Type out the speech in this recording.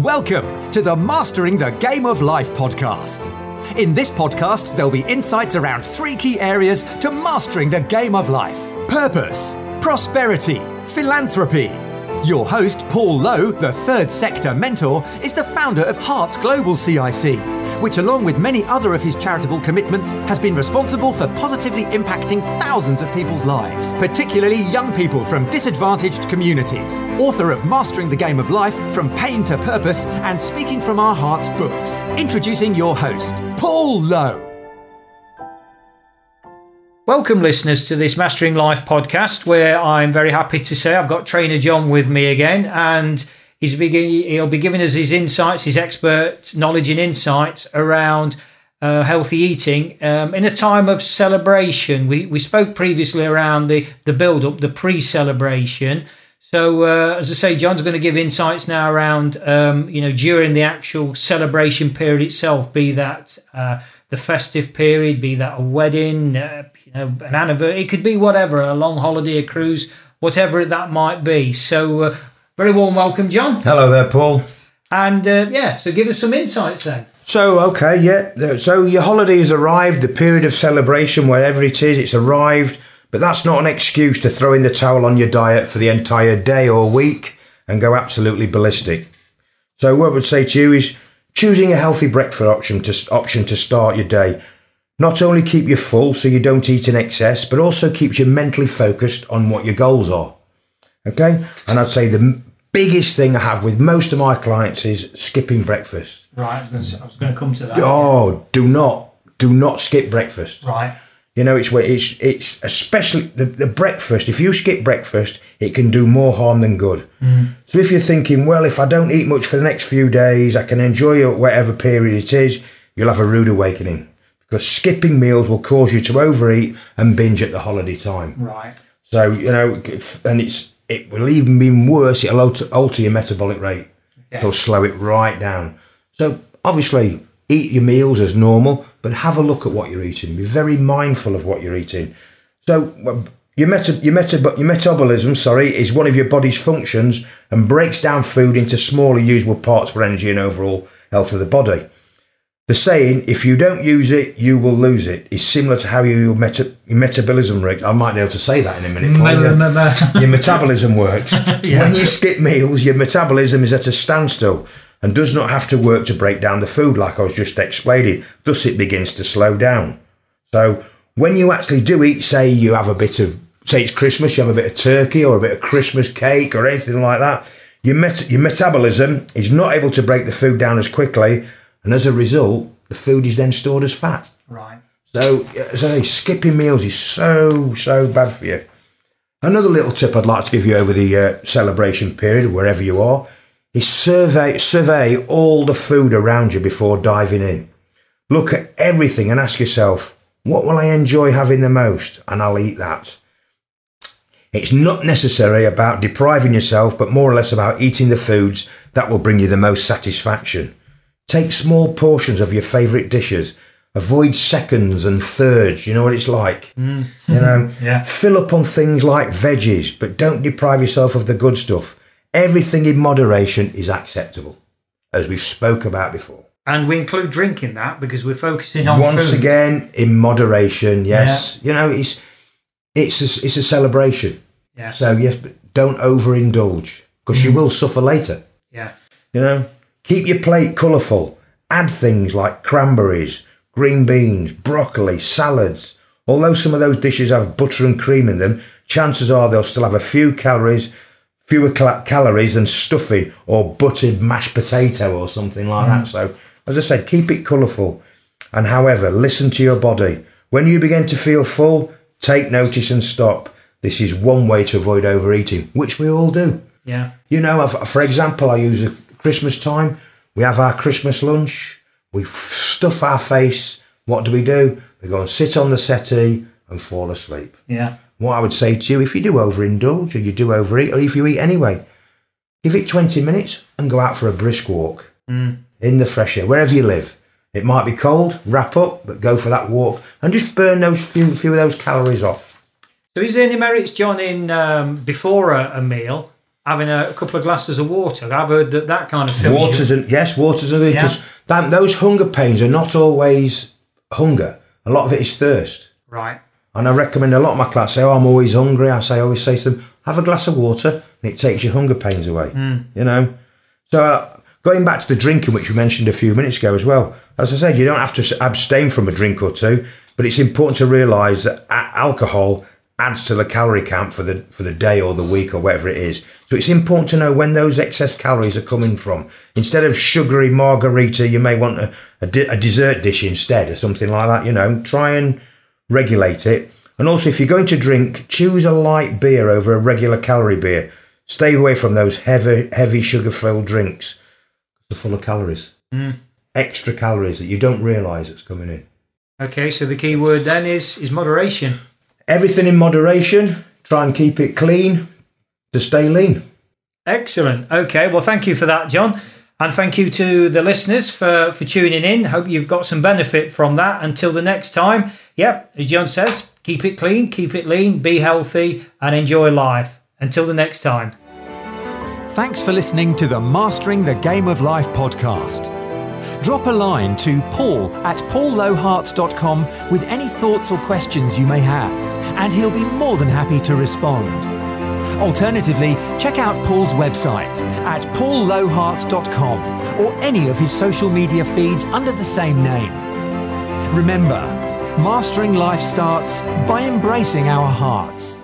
Welcome to the Mastering the Game of Life podcast. In this podcast, there'll be insights around three key areas to mastering the game of life purpose, prosperity, philanthropy. Your host, Paul Lowe, the third sector mentor, is the founder of Hearts Global CIC, which, along with many other of his charitable commitments, has been responsible for positively impacting thousands of people's lives, particularly young people from disadvantaged communities. Author of Mastering the Game of Life From Pain to Purpose and Speaking from Our Hearts books. Introducing your host, Paul Lowe. Welcome, listeners, to this Mastering Life podcast, where I'm very happy to say I've got Trainer John with me again, and he's begin, he'll be giving us his insights, his expert knowledge and insights around uh, healthy eating um, in a time of celebration. We, we spoke previously around the, the build up, the pre celebration. So, uh, as I say, John's going to give insights now around, um, you know, during the actual celebration period itself, be that uh, the festive period, be that a wedding, uh, you know, an anniversary, it could be whatever, a long holiday, a cruise, whatever that might be. So, uh, very warm welcome, John. Hello there, Paul. And uh, yeah, so give us some insights then. So, okay, yeah. So, your holiday has arrived, the period of celebration, wherever it is, it's arrived. But that's not an excuse to throw in the towel on your diet for the entire day or week and go absolutely ballistic. So, what I would say to you is choosing a healthy breakfast option to, option to start your day not only keep you full so you don't eat in excess, but also keeps you mentally focused on what your goals are. Okay? And I'd say the biggest thing I have with most of my clients is skipping breakfast. Right, I was going to, come to that. Oh, do not, do not skip breakfast. Right. You know, it's where it's it's especially the, the breakfast. If you skip breakfast, it can do more harm than good. Mm. So if you're thinking, well, if I don't eat much for the next few days, I can enjoy it whatever period it is, you'll have a rude awakening because skipping meals will cause you to overeat and binge at the holiday time. Right. So you know, and it's it will even be worse. It'll alter, alter your metabolic rate. Okay. It'll slow it right down. So obviously, eat your meals as normal, but have a look at what you're eating. Be very mindful of what you're eating. So your meta, your meta, your metabolism, sorry, is one of your body's functions and breaks down food into smaller usable parts for energy and overall health of the body. The saying, if you don't use it, you will lose it, is similar to how your, meta, your metabolism works. I might be able to say that in a minute. Paul. Your, your metabolism works. Yeah. When you skip meals, your metabolism is at a standstill and does not have to work to break down the food, like I was just explaining. Thus, it begins to slow down. So, when you actually do eat, say you have a bit of, say it's Christmas, you have a bit of turkey or a bit of Christmas cake or anything like that, your, met- your metabolism is not able to break the food down as quickly and as a result, the food is then stored as fat. Right. So, as I say, skipping meals is so, so bad for you. Another little tip I'd like to give you over the uh, celebration period, wherever you are, is survey, survey all the food around you before diving in. Look at everything and ask yourself, what will I enjoy having the most? And I'll eat that. It's not necessarily about depriving yourself, but more or less about eating the foods that will bring you the most satisfaction. Take small portions of your favourite dishes. Avoid seconds and thirds. You know what it's like. Mm. You know, Yeah. fill up on things like veggies, but don't deprive yourself of the good stuff. Everything in moderation is acceptable, as we've spoke about before. And we include drinking that because we're focusing on Once food. again, in moderation. Yes, you know it's it's a, it's a celebration. Yeah. So yes, but don't overindulge because you will suffer later. Yeah. You know, keep your plate colourful. Add things like cranberries, green beans, broccoli, salads. Although some of those dishes have butter and cream in them, chances are they'll still have a few calories, fewer cal- calories than stuffing or buttered mashed potato or something like that. Mm. So, as I said, keep it colourful. And however, listen to your body. When you begin to feel full, take notice and stop. This is one way to avoid overeating, which we all do. Yeah. You know, for example, I use a Christmas time. We have our Christmas lunch. We stuff our face. What do we do? We go and sit on the settee and fall asleep. Yeah. What I would say to you, if you do overindulge or you do overeat, or if you eat anyway, give it 20 minutes and go out for a brisk walk in the fresh air, wherever you live. It might be cold, wrap up, but go for that walk and just burn those few, few of those calories off. So, is there any merits, John, in um, before a, a meal having a, couple of glasses of water. I've heard that that kind of fills Waters you. and yes, waters and because that those hunger pains are not always hunger. A lot of it is thirst. Right. And I recommend a lot of my class say, "Oh, I'm always hungry." I say, I always say to them, "Have a glass of water, and it takes your hunger pains away." You know. So uh, going back to the drinking, which we mentioned a few minutes ago as well. As I said, you don't have to abstain from a drink or two, but it's important to realise that alcohol adds to the calorie count for the for the day or the week or whatever it is. So it's important to know when those excess calories are coming from. Instead of sugary margarita, you may want a, a, di- a dessert dish instead or something like that. You know, try and regulate it. And also, if you're going to drink, choose a light beer over a regular calorie beer. Stay away from those heavy, heavy sugar-filled drinks. They're full of calories, mm. extra calories that you don't realise that's coming in. Okay, so the key word then is is moderation. Everything in moderation. Try and keep it clean to stay lean. Excellent. Okay, well, thank you for that, John. And thank you to the listeners for, for tuning in. Hope you've got some benefit from that. Until the next time, yep, as John says, keep it clean, keep it lean, be healthy, and enjoy life. Until the next time. Thanks for listening to the Mastering the Game of Life podcast. Drop a line to paul at paullowehearts.com with any thoughts or questions you may have, and he'll be more than happy to respond. Alternatively, check out Paul's website at paullowehearts.com or any of his social media feeds under the same name. Remember, mastering life starts by embracing our hearts.